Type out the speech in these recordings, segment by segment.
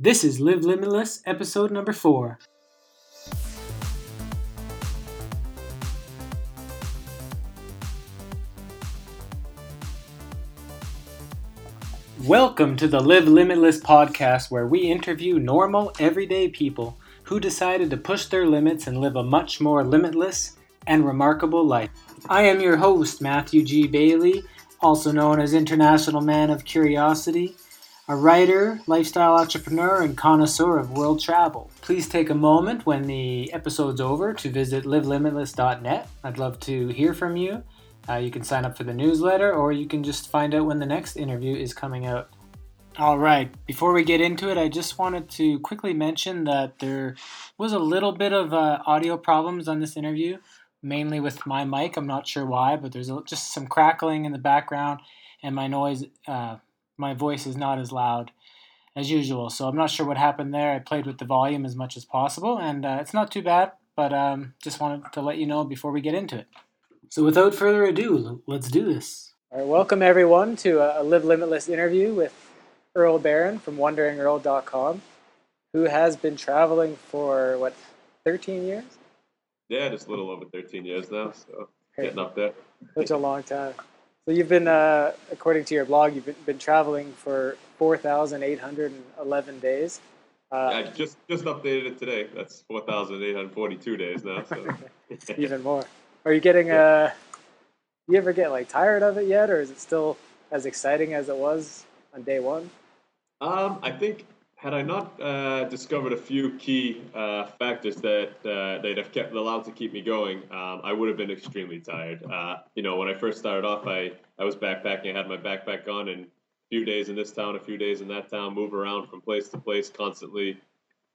This is Live Limitless, episode number four. Welcome to the Live Limitless podcast, where we interview normal, everyday people who decided to push their limits and live a much more limitless and remarkable life. I am your host, Matthew G. Bailey, also known as International Man of Curiosity, a writer, lifestyle entrepreneur, and connoisseur of world travel. Please take a moment when the episode's over to visit livelimitless.net. I'd love to hear from you. Uh, you can sign up for the newsletter or you can just find out when the next interview is coming out. All right, before we get into it, I just wanted to quickly mention that there was a little bit of uh, audio problems on this interview, mainly with my mic. I'm not sure why, but there's just some crackling in the background, and my noise, uh, my voice is not as loud as usual. So I'm not sure what happened there. I played with the volume as much as possible, and uh, it's not too bad, but um, just wanted to let you know before we get into it. So without further ado, let's do this. All right, welcome everyone to a Live Limitless interview with Earl Baron from WanderingEarl.com, who has been traveling for what 13 years. Yeah, just a little over 13 years now, so getting up there. Such a long time. So you've been, uh, according to your blog, you've been, been traveling for 4,811 days. Uh, I just just updated it today. That's 4,842 days now. So even more. Are you getting uh you ever get like tired of it yet or is it still as exciting as it was on day one? Um, I think had I not uh, discovered a few key uh, factors that uh, that have kept allowed to keep me going, um, I would have been extremely tired. Uh, you know, when I first started off, I, I was backpacking. I had my backpack on, and a few days in this town, a few days in that town, move around from place to place constantly.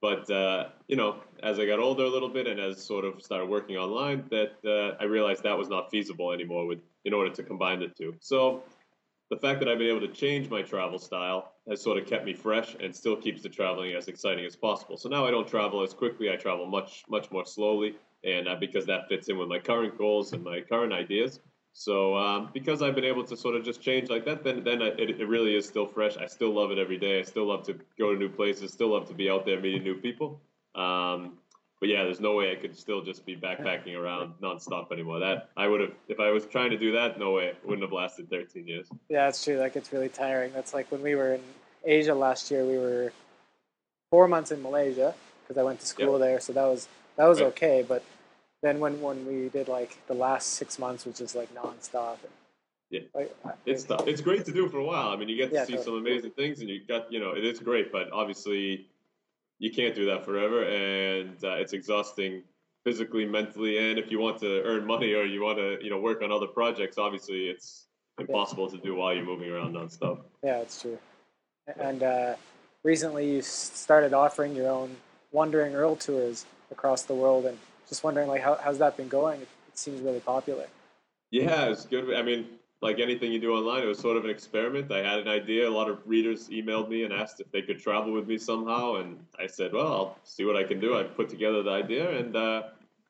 But uh, you know, as I got older a little bit and as sort of started working online, that uh, I realized that was not feasible anymore with in order to combine the two. So the fact that I've been able to change my travel style has sort of kept me fresh and still keeps the traveling as exciting as possible. So now I don't travel as quickly; I travel much much more slowly, and uh, because that fits in with my current goals and my current ideas. So um, because I've been able to sort of just change like that, then then it, it really is still fresh. I still love it every day. I still love to go to new places. Still love to be out there meeting new people. Um, but yeah, there's no way I could still just be backpacking around nonstop anymore. That I would have if I was trying to do that. No way, it wouldn't have lasted 13 years. Yeah, that's true. That gets really tiring. That's like when we were in Asia last year. We were four months in Malaysia because I went to school yep. there, so that was that was right. okay. But then when when we did like the last six months, which is like nonstop. Yeah, like, it's tough. It's great to do for a while. I mean, you get to yeah, see totally. some amazing things, and you got you know it is great, but obviously you can't do that forever, and uh, it's exhausting physically, mentally, and if you want to earn money or you want to you know work on other projects, obviously it's impossible yeah. to do while you're moving around nonstop. Yeah, it's true. And uh, recently, you started offering your own Wandering Earl tours across the world, and just wondering like how, how's that been going? It, it seems really popular. Yeah, it's good. I mean, like anything you do online, it was sort of an experiment. I had an idea. A lot of readers emailed me and asked if they could travel with me somehow, and I said, "Well, I'll see what I can do." I put together the idea, and uh,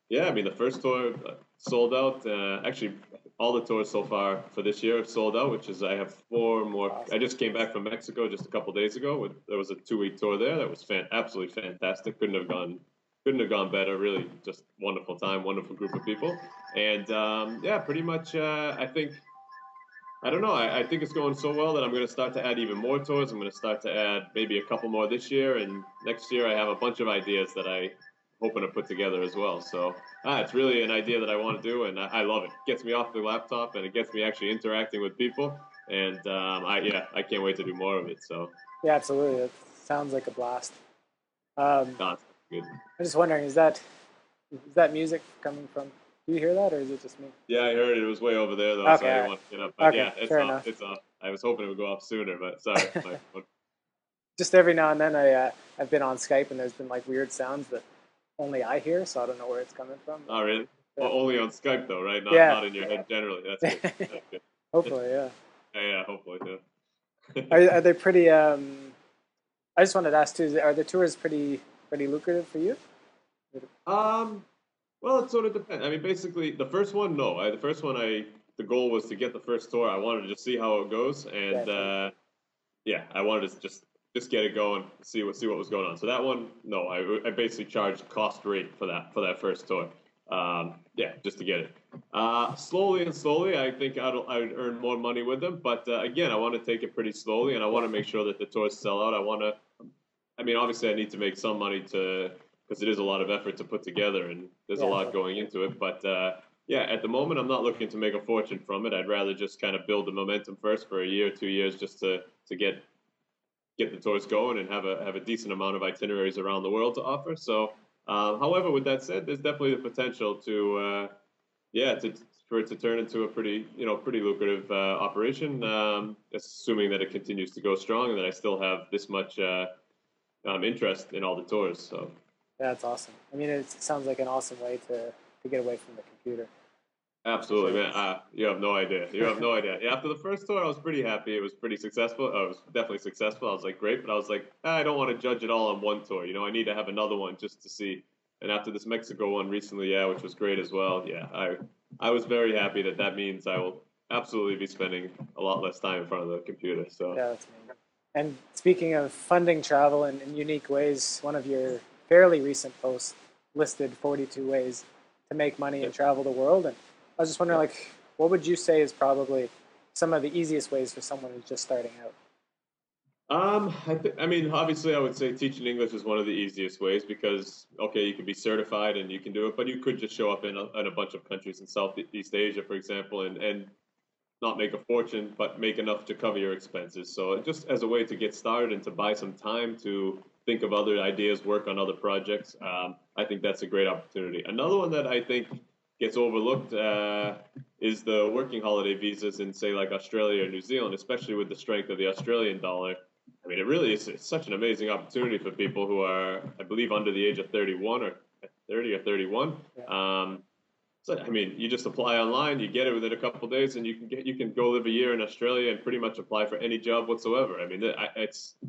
yeah, I mean, the first tour uh, sold out. Uh, actually, all the tours so far for this year have sold out, which is I have four more. I just came back from Mexico just a couple days ago. With, there was a two-week tour there that was fan, absolutely fantastic. Couldn't have gone couldn't have gone better. Really, just wonderful time, wonderful group of people, and um, yeah, pretty much. Uh, I think I don't know. I, I, think it's going so well that I'm going to start to add even more tours. I'm going to start to add maybe a couple more this year, and next year I have a bunch of ideas that I hoping to put together as well. So ah, it's really an idea that I want to do, and I, I, love it. It gets me off the laptop, and it gets me actually interacting with people. And um, I yeah, I can't wait to do more of it. So yeah, absolutely. It sounds like a blast. Um, good. I'm just wondering, is that is that music coming from do you hear that, or is it just me? Yeah, I heard it. It was way over there though, okay, so I didn't want to get up. But okay, yeah, it's off. Enough. It's off. I was hoping it would go off sooner, but sorry. just every now and then, I uh, I've been on Skype and there's been like weird sounds that only I hear, so I don't know where it's coming from. Oh, really? But, well, only on Skype though, right? Not, yeah. not in your head generally. That's good. That's good. hopefully, yeah. yeah. Yeah, hopefully, yeah. are, are they pretty? Um, I just wanted to ask too: Are the tours pretty pretty lucrative for you? Um, well, it sort of depends. I mean, basically, the first one, no. I, the first one, I the goal was to get the first tour. I wanted to just see how it goes, and uh, yeah, I wanted to just just get it going, see what see what was going on. So that one, no, I, I basically charged cost rate for that for that first tour. Um, yeah, just to get it. Uh, slowly and slowly, I think I'd, I'd earn more money with them. But uh, again, I want to take it pretty slowly, and I want to make sure that the tours sell out. I want to, I mean, obviously, I need to make some money to because it is a lot of effort to put together, and there's yeah. a lot going into it. But uh, yeah, at the moment, I'm not looking to make a fortune from it. I'd rather just kind of build the momentum first for a year, two years, just to to get get the tours going and have a have a decent amount of itineraries around the world to offer. So, um, however, with that said, there's definitely the potential to, uh, yeah, to for it to turn into a pretty you know pretty lucrative uh, operation, um, assuming that it continues to go strong and that I still have this much uh, um, interest in all the tours. So. That's awesome. I mean, it sounds like an awesome way to, to get away from the computer. Absolutely, man. Uh, you have no idea. You have no idea. After the first tour, I was pretty happy. It was pretty successful. I was definitely successful. I was like, great, but I was like, ah, I don't want to judge it all on one tour. You know, I need to have another one just to see. And after this Mexico one recently, yeah, which was great as well. Yeah, I I was very happy that that means I will absolutely be spending a lot less time in front of the computer. So yeah, that's amazing. And speaking of funding travel in, in unique ways, one of your fairly recent posts listed 42 ways to make money and travel the world and I was just wondering, like, what would you say is probably some of the easiest ways for someone who's just starting out? Um, I, th- I mean, obviously, I would say teaching English is one of the easiest ways because, okay, you can be certified and you can do it, but you could just show up in a, in a bunch of countries in Southeast Asia, for example, and, and not make a fortune, but make enough to cover your expenses. So, just as a way to get started and to buy some time to think of other ideas, work on other projects, um, I think that's a great opportunity. Another one that I think gets overlooked uh, is the working holiday visas in say like Australia or New Zealand, especially with the strength of the Australian dollar. I mean, it really is it's such an amazing opportunity for people who are, I believe, under the age of 31 or 30 or 31. Um, so I mean, you just apply online, you get it within a couple days, and you can get you can go live a year in Australia and pretty much apply for any job whatsoever. I mean, it's it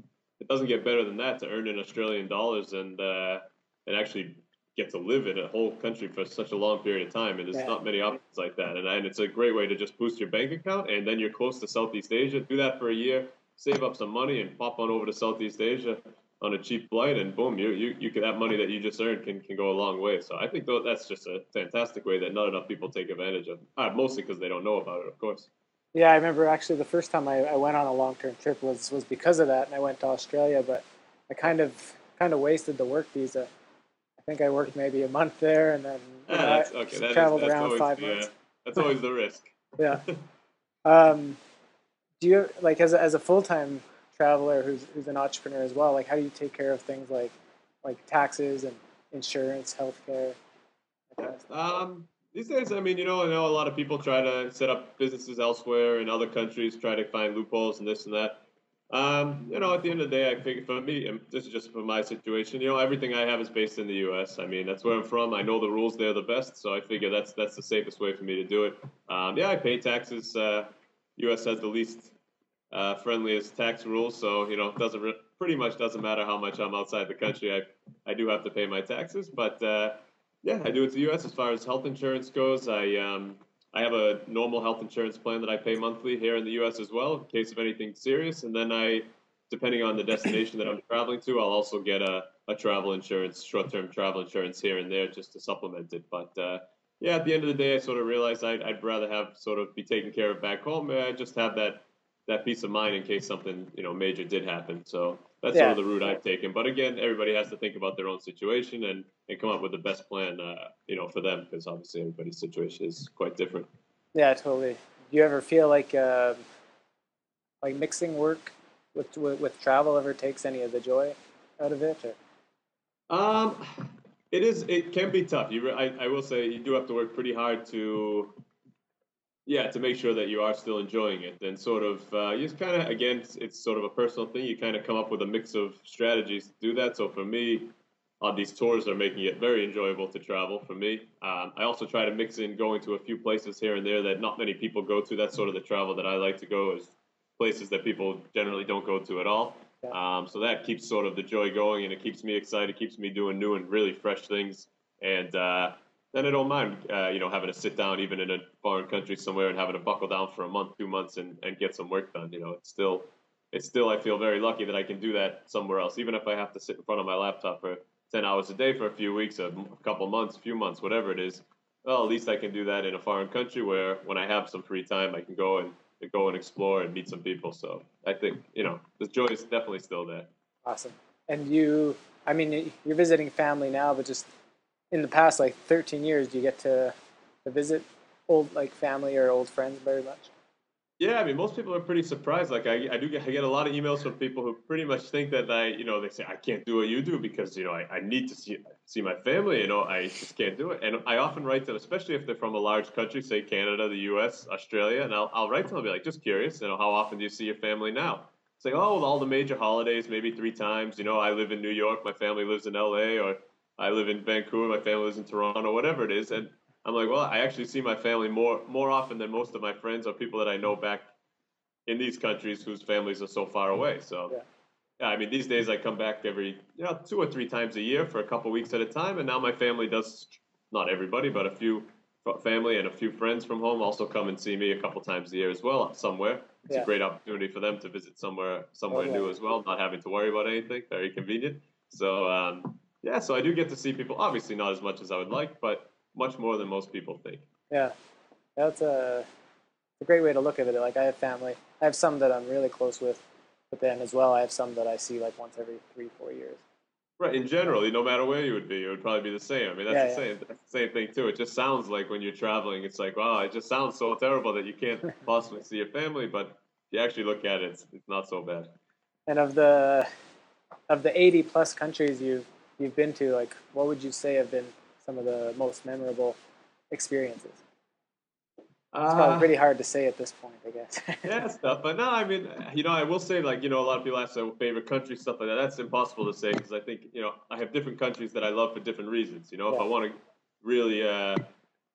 doesn't get better than that to earn in Australian dollars and uh, and actually get to live in a whole country for such a long period of time, and there's yeah. not many options like that. And, and it's a great way to just boost your bank account, and then you're close to Southeast Asia. Do that for a year, save up some money, and pop on over to Southeast Asia on a cheap flight, and boom, you you, you can that money that you just earned can, can go a long way. So I think that's just a fantastic way that not enough people take advantage of. Uh, mostly because they don't know about it, of course. Yeah, I remember actually the first time I, I went on a long term trip was was because of that, and I went to Australia, but I kind of kind of wasted the work visa. I think I worked maybe a month there, and then know, that's, okay. that traveled is, around always, five months. that's always the risk. yeah. Um, do you like as a, as a full time traveler who's who's an entrepreneur as well? Like, how do you take care of things like like taxes and insurance, healthcare? Um, these days, I mean, you know, I know a lot of people try to set up businesses elsewhere in other countries, try to find loopholes and this and that. Um, you know, at the end of the day, I think for me, and this is just for my situation. You know, everything I have is based in the U.S. I mean, that's where I'm from. I know the rules there the best, so I figure that's that's the safest way for me to do it. Um, yeah, I pay taxes. Uh, U.S. has the least uh, friendliest tax rules, so you know, it doesn't re- pretty much doesn't matter how much I'm outside the country. I I do have to pay my taxes, but uh, yeah, I do it to the U.S. As far as health insurance goes, I um, I have a normal health insurance plan that I pay monthly here in the U.S. as well, in case of anything serious. And then I, depending on the destination that I'm traveling to, I'll also get a, a travel insurance, short-term travel insurance here and there just to supplement it. But uh, yeah, at the end of the day, I sort of realized I'd, I'd rather have sort of be taken care of back home. I just have that that peace of mind in case something you know major did happen. So that's yeah. sort of the route I've taken. But again, everybody has to think about their own situation and, and come up with the best plan, uh, you know, for them because obviously everybody's situation is quite different. Yeah, totally. Do you ever feel like uh, like mixing work with, with, with travel ever takes any of the joy out of it? Or? Um, it is. It can be tough. You, I, I will say, you do have to work pretty hard to yeah, to make sure that you are still enjoying it, and sort of uh, you just kind of again, it's, it's, sort of a personal thing. You kind of come up with a mix of strategies to do that. So for me, on these tours are making it very enjoyable to travel for me. Um, I also try to mix in going to a few places here and there that not many people go to. That's sort of the travel that I like to go is places that people generally don't go to at all. Um, so that keeps sort of the joy going, and it keeps me excited, keeps me doing new and really fresh things. And uh, then I don't mind, uh, you know, having to sit down even in a foreign country somewhere and having to buckle down for a month, two months, and, and get some work done. You know, it's still it's still I feel very lucky that I can do that somewhere else, even if I have to sit in front of my laptop for ten hours a day for a few weeks, a couple months, a few months, whatever it is. Well, at least I can do that in a foreign country where when I have some free time, I can go and go and explore and meet some people. So I think you know the joy is definitely still there. Awesome. And you, I mean, you're visiting family now, but just in the past like 13 years, do you get to, visit old like family or old friends very much? Yeah, I mean, most people are pretty surprised. Like, I, I do get, I get a lot of emails from people who pretty much think that I, you know, they say I can't do what you do because you know I, I need to see see my family. You know, I just can't do it. And I often write them, especially if they're from a large country, say Canada, the U.S., Australia, and I'll I'll write to them, I'll be like, just curious, you know, how often do you see your family now? It's like, oh, all the major holidays, maybe three times. You know, I live in New York, my family lives in L.A., or I live in Vancouver, my family lives in Toronto, whatever it is, and I'm like, well, I actually see my family more more often than most of my friends or people that I know back in these countries whose families are so far away. So, yeah. yeah. I mean, these days I come back every you know two or three times a year for a couple weeks at a time, and now my family does not everybody, but a few family and a few friends from home also come and see me a couple times a year as well somewhere. It's yeah. a great opportunity for them to visit somewhere somewhere oh, yeah. new as well, not having to worry about anything. Very convenient. So um, yeah, so I do get to see people. Obviously, not as much as I would like, but much more than most people think. Yeah, that's a, a great way to look at it. Like I have family I have some that I'm really close with, but then as well, I have some that I see like once every three, four years. Right. In general, no matter where you would be, it would probably be the same. I mean, that's yeah, the yeah. same that's the same thing too. It just sounds like when you're traveling, it's like, wow, it just sounds so terrible that you can't possibly see your family. But if you actually look at it, it's, it's not so bad. And of the of the 80 plus countries you've you've been to, like, what would you say have been some of the most memorable experiences? It's probably uh, pretty hard to say at this point, I guess. yeah, stuff. But no, I mean, you know, I will say, like, you know, a lot of people ask their favorite country, stuff like that. That's impossible to say because I think, you know, I have different countries that I love for different reasons. You know, yeah. if I want to really uh,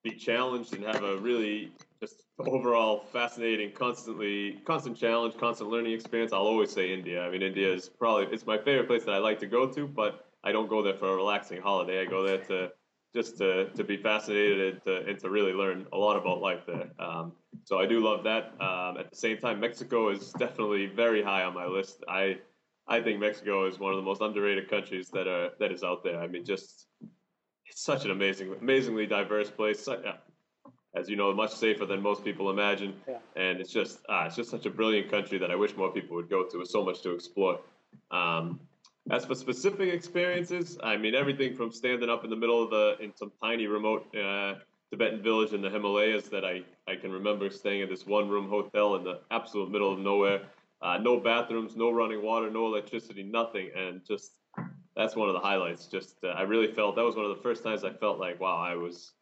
be challenged and have a really just overall fascinating, constantly, constant challenge, constant learning experience, I'll always say India. I mean, India is probably, it's my favorite place that I like to go to, but I don't go there for a relaxing holiday. I go there to just to, to be fascinated and to, and to really learn a lot about life there. Um, so I do love that. Um, at the same time, Mexico is definitely very high on my list. I I think Mexico is one of the most underrated countries that are that is out there. I mean, just it's such an amazing, amazingly diverse place. As you know, much safer than most people imagine, yeah. and it's just ah, it's just such a brilliant country that I wish more people would go to. There's so much to explore. Um, as for specific experiences, I mean everything from standing up in the middle of the in some tiny remote uh, Tibetan village in the Himalayas that I, I can remember staying in this one room hotel in the absolute middle of nowhere. Uh, no bathrooms, no running water, no electricity, nothing, and just that's one of the highlights. Just uh, I really felt that was one of the first times I felt like wow I was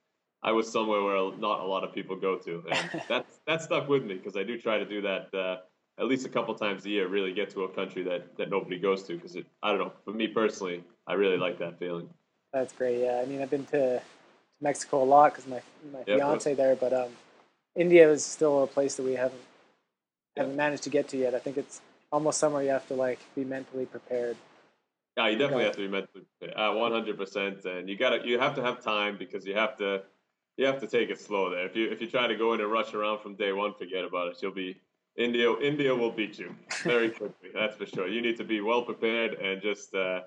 I was somewhere where not a lot of people go to, and that that stuck with me because I do try to do that uh, at least a couple times a year really get to a country that, that nobody goes to because it I don't know for me personally I really like that feeling. That's great. Yeah, I mean I've been to Mexico a lot because my my yep, fiance there, but um, India is still a place that we haven't yep. haven't managed to get to yet. I think it's almost somewhere you have to like be mentally prepared. Yeah, you definitely have to be mentally prepared. One hundred percent, and you gotta you have to have time because you have to you have to take it slow there. If you if you try to go in and rush around from day one, forget about it. You'll be India, India will beat you very quickly. that's for sure. You need to be well prepared and just uh,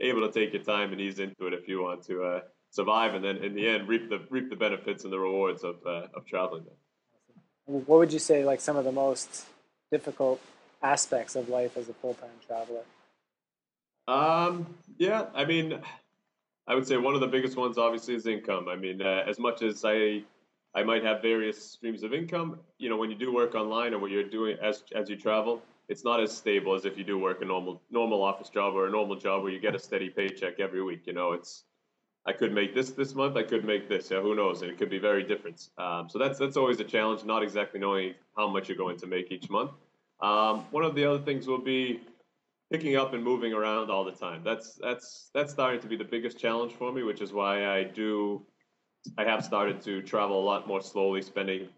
able to take your time and ease into it if you want to uh, survive, and then in the end reap the reap the benefits and the rewards of uh, of traveling. What would you say, like some of the most difficult aspects of life as a full time traveler? Um, yeah, I mean, I would say one of the biggest ones obviously is income. I mean, uh, as much as I I might have various streams of income. You know, when you do work online or what you're doing as as you travel, it's not as stable as if you do work a normal normal office job or a normal job where you get a steady paycheck every week. You know, it's I could make this this month. I could make this. Yeah, who knows? And it could be very different. Um, so that's that's always a challenge. Not exactly knowing how much you're going to make each month. Um, one of the other things will be picking up and moving around all the time. That's that's that's starting to be the biggest challenge for me, which is why I do I have started to travel a lot more slowly, spending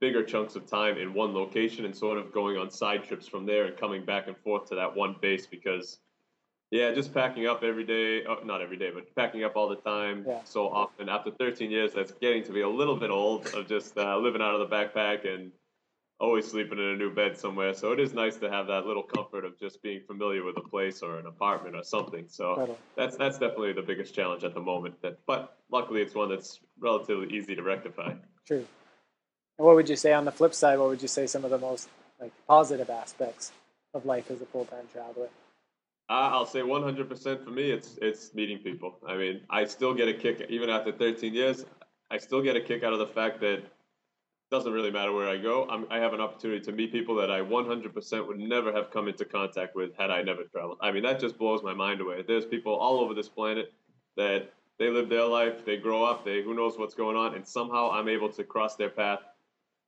bigger chunks of time in one location and sort of going on side trips from there and coming back and forth to that one base because yeah just packing up every day oh, not every day but packing up all the time yeah. so often after 13 years that's getting to be a little bit old of just uh, living out of the backpack and always sleeping in a new bed somewhere. So it is nice to have that little comfort of just being familiar with a place or an apartment or something. So that's that's definitely the biggest challenge at the moment. That, but luckily, it's one that's relatively easy to rectify. True. And what would you say on the flip side? What would you say some of the most like positive aspects of life as a full time traveler? Uh, I'll say 100% for me, it's it's meeting people. I mean, I still get a kick, even after 13 years, I still get a kick out of the fact that doesn't really matter where I go. I'm, I have an opportunity to meet people that I 100% would never have come into contact with had I never traveled. I mean, that just blows my mind away. There's people all over this planet that they live their life, they grow up, they who knows what's going on, and somehow I'm able to cross their path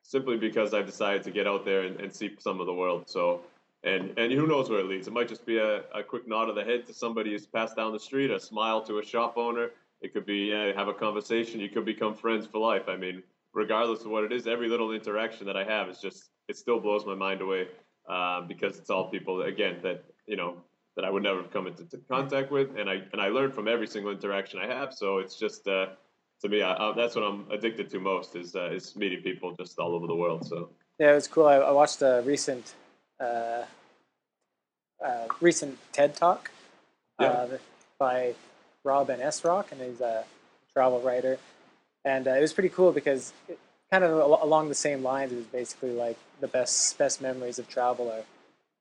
simply because I decided to get out there and, and see some of the world. So and and who knows where it leads? It might just be a, a quick nod of the head to somebody who's passed down the street, a smile to a shop owner. It could be yeah, have a conversation. You could become friends for life. I mean, regardless of what it is, every little interaction that I have is just it still blows my mind away um, because it's all people again that you know that I would never have come into contact with, and I and I learn from every single interaction I have. So it's just uh, to me, I, I, that's what I'm addicted to most is uh, is meeting people just all over the world. So Yeah, it was cool. I, I watched a recent uh, uh, recent TED talk Yeah. uh, by Robin Esrock, and he's a travel writer. And uh, it was pretty cool because it, kind of al- along the same lines, it was basically like the best best memories of travel are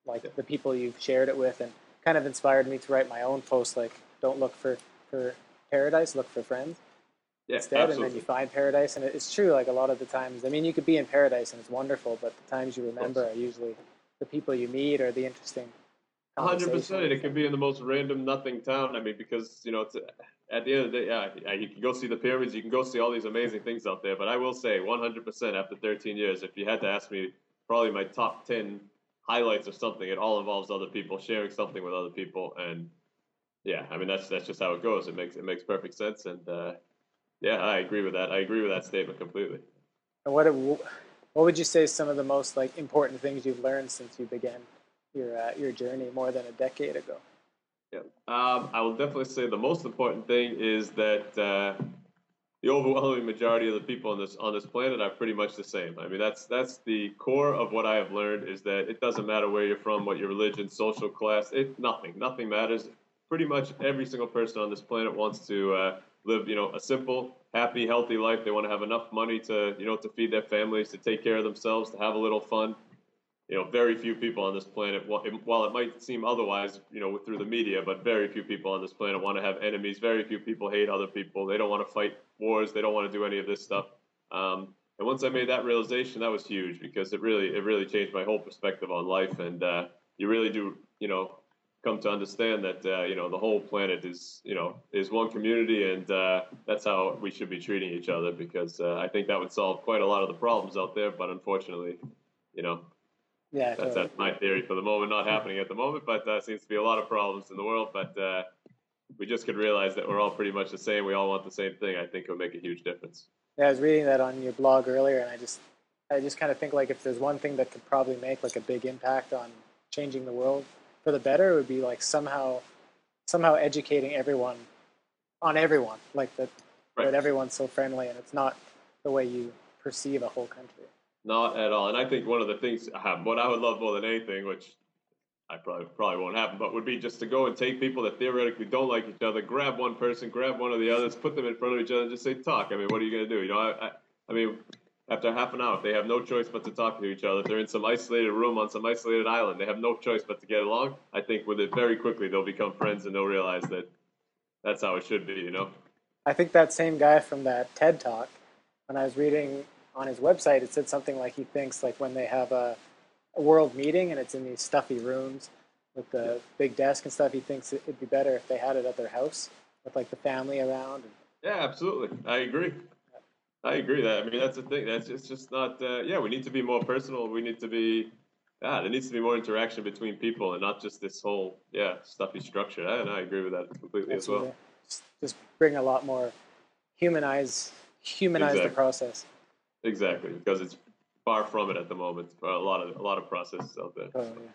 like Yeah. the people you've shared it with, and kind of inspired me to write my own post. Like, don't look for for paradise, look for friends yeah, instead, and then you find paradise. And it- it's true, like a lot of the times. I mean, you could be in paradise and it's wonderful, but the times you remember are usually the people you meet or the interesting. hundred percent, it could be in the most random nothing town. I mean, because you know, it's, at the end of the day, yeah, you can go see the pyramids, you can go see all these amazing things out there. But I will say, one hundred percent, after thirteen years, if you had to ask me, probably my top ten highlights of something, it all involves other people sharing something with other people, and yeah, I mean that's that's just how it goes. It makes it makes perfect sense, and uh, yeah, I agree with that. I agree with that statement completely. And what what would you say some of the most like important things you've learned since you began your uh, your journey more than a decade ago? Yeah. Um, I will definitely say the most important thing is that uh, the overwhelming majority of the people on this on this planet are pretty much the same. I mean, that's that's the core of what I have learned is that it doesn't matter where you're from, what your religion, social class, it nothing, nothing matters. Pretty much every single person on this planet wants to uh, live, you know, a simple, happy, healthy life. They want to have enough money to, you know, to feed their families, to take care of themselves, to have a little fun you know, very few people on this planet, while it, might seem otherwise, you know, through the media, but very few people on this planet want to have enemies. Very few people hate other people. They don't want to fight wars. They don't want to do any of this stuff. Um, and once I made that realization, that was huge because it really, it really changed my whole perspective on life. And uh, you really do, you know, come to understand that, uh, you know, the whole planet is, you know, is one community, and uh, that's how we should be treating each other. Because uh, I think that would solve quite a lot of the problems out there. But unfortunately, you know, Yeah, that's, totally. that's my theory for the moment, not happening at the moment, but uh, seems to be a lot of problems in the world. But uh, we just could realize that we're all pretty much the same. We all want the same thing. I think it would make a huge difference. Yeah, I was reading that on your blog earlier, and I just, I just kind of think like if there's one thing that could probably make like a big impact on changing the world for the better, it would be like somehow, somehow educating everyone, on everyone, like that, Right. that everyone's so friendly, and it's not the way you perceive a whole country. Not at all. And I think one of the things, uh, what I would love more than anything, which I probably probably won't happen, but would be just to go and take people that theoretically don't like each other, grab one person, grab one of the others, put them in front of each other, and just say talk. I mean, what are you going to do? You know, I, I, I mean, after half an hour, if they have no choice but to talk to each other, if they're in some isolated room on some isolated island, they have no choice but to get along. I think with it very quickly they'll become friends and they'll realize that that's how it should be. You know. I think that same guy from that TED talk, when I was reading on his website, it said something like he thinks like when they have a, a world meeting and it's in these stuffy rooms with the big desk and stuff, he thinks it- it'd be better if they had it at their house with like the family around. And, Yeah, absolutely. I agree. I agree that. I mean, that's the thing. That's just, it's just not. Uh, yeah, we need to be more personal. We need to be. Yeah, there needs to be more interaction between people and not just this whole yeah stuffy structure. I, and I agree with that completely as well. Just, just bring a lot more humanize humanize the process. Exactly, because it's far from it at the moment. A lot of a lot of processes out there. Oh, yeah.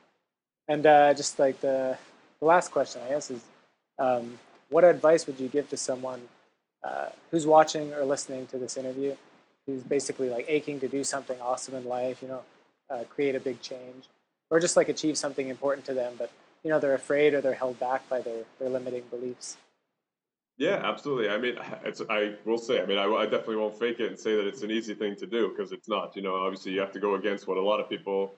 And uh, just like the, the last question, I guess, is um, what advice would you give to someone uh, who's watching or listening to this interview, who's basically like aching to do something awesome in life? You know, uh, create a big change, or just like achieve something important to them, but you know they're afraid or they're held back by their their limiting beliefs. Yeah, absolutely. I mean, it's I will say. I mean, I, I definitely won't fake it and say that it's an easy thing to do because it's not. You know, obviously you have to go against what a lot of people,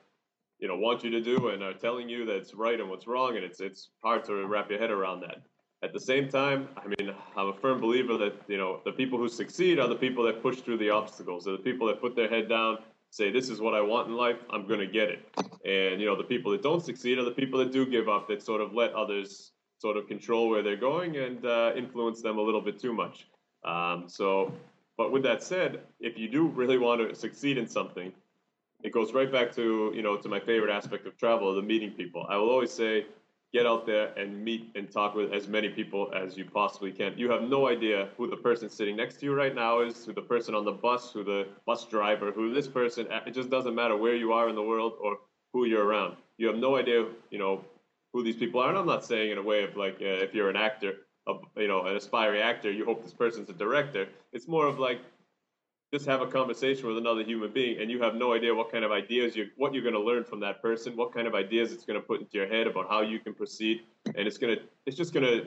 you know, want you to do and are telling you that's right and what's wrong, and it's it's hard to wrap your head around that. At the same time, I mean, I'm a firm believer that you know the people who succeed are the people that push through the obstacles. They're the people that put their head down, say, "This is what I want in life. I'm going to get it." And you know, the people that don't succeed are the people that do give up, that sort of let others sort of control where they're going and uh, influence them a little bit too much. Um, so, but with that said, if you do really want to succeed in something, it goes right back to you know to my favorite aspect of travel, the meeting people. I will always say, get out there and meet and talk with as many people as you possibly can. You have no idea who the person sitting next to you right now is, who the person on the bus, who the bus driver, who this person. It just doesn't matter where you are in the world or who you're around. You have no idea, you know, who these people are. And I'm not saying in a way of like uh, if you're an actor, of, you know, an aspiring actor, you hope this person's a director. It's more of like just have a conversation with another human being, and you have no idea what kind of ideas you what you're going to learn from that person, what kind of ideas it's going to put into your head about how you can proceed, and it's going to it's just going to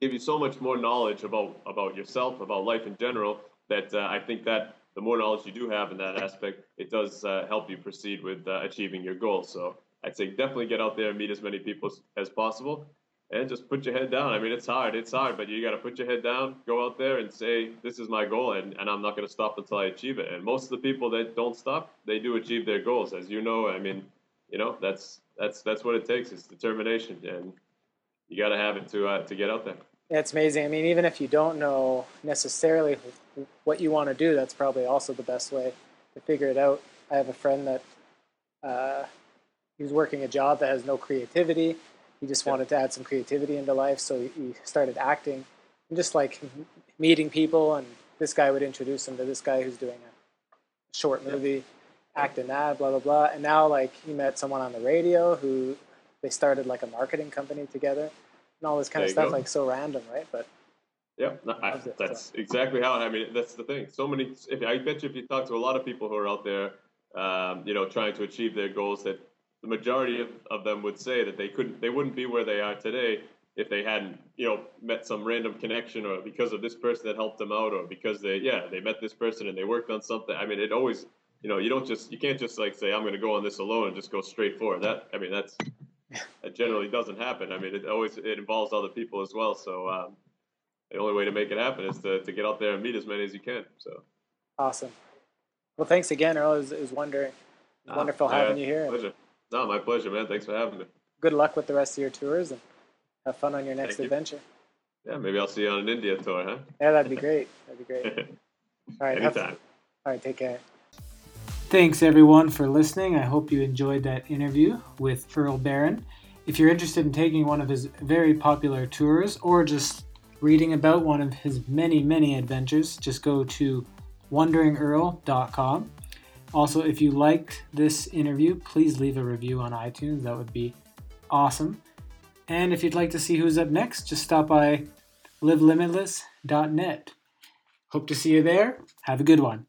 give you so much more knowledge about about yourself, about life in general. That uh, I think that the more knowledge you do have in that aspect, it does uh, help you proceed with uh, achieving your goals. So I'd say definitely get out there and meet as many people as, as possible and just put your head down. I mean, it's hard, it's hard, but you got to put your head down, go out there and say, this is my goal, and, and I'm not going to stop until I achieve it. And most of the people that don't stop, they do achieve their goals. As you know, I mean, you know, that's that's that's what it takes. It's determination, and you got to have it to uh, to get out there. It's amazing. I mean, even if you don't know necessarily what you want to do, that's probably also the best way to figure it out. I have a friend that uh, he was working a job that has no creativity. He just wanted to add some creativity into life, so he started acting and just like meeting people. And this guy would introduce him to this guy who's doing a short movie, act in that, blah blah blah. And now like he met someone on the radio who they started like a marketing company together and all this kind there of stuff, go. like so random, right? But yeah, I, that's so. exactly how. I mean, that's the thing. So many. If I bet you, if you talk to a lot of people who are out there, um, you know, trying to achieve their goals, that the majority of, of them would say that they couldn't they wouldn't be where they are today if they hadn't you know met some random connection or because of this person that helped them out or because they yeah they met this person and they worked on something. I mean it always you know you don't just you can't just like say i'm going to go on this alone and just go straight forward. That i mean that's that generally doesn't happen. I mean it always it involves other people as well. So um, the only way to make it happen is to, to get out there and meet as many as you can. So awesome. Well thanks again earl. It was, it was wondering ah, wonderful having you here. pleasure. No, my pleasure, man. Thanks for having me. Good luck with the rest of your tours and have fun on your next Thank adventure. You. Yeah, maybe I'll see you on an India tour, huh? Yeah, that'd be great. That'd be great. All right, anytime. Have, all right, take care. Thanks everyone for listening. I hope you enjoyed that interview with Earl Baron. If you're interested in taking one of his very popular tours or just reading about one of his many, many adventures, just go to wanderingearl.com. Also, if you liked this interview, please leave a review on iTunes. That would be awesome. And if you'd like to see who's up next, just stop by livelimitless.net. Hope to see you there. Have a good one.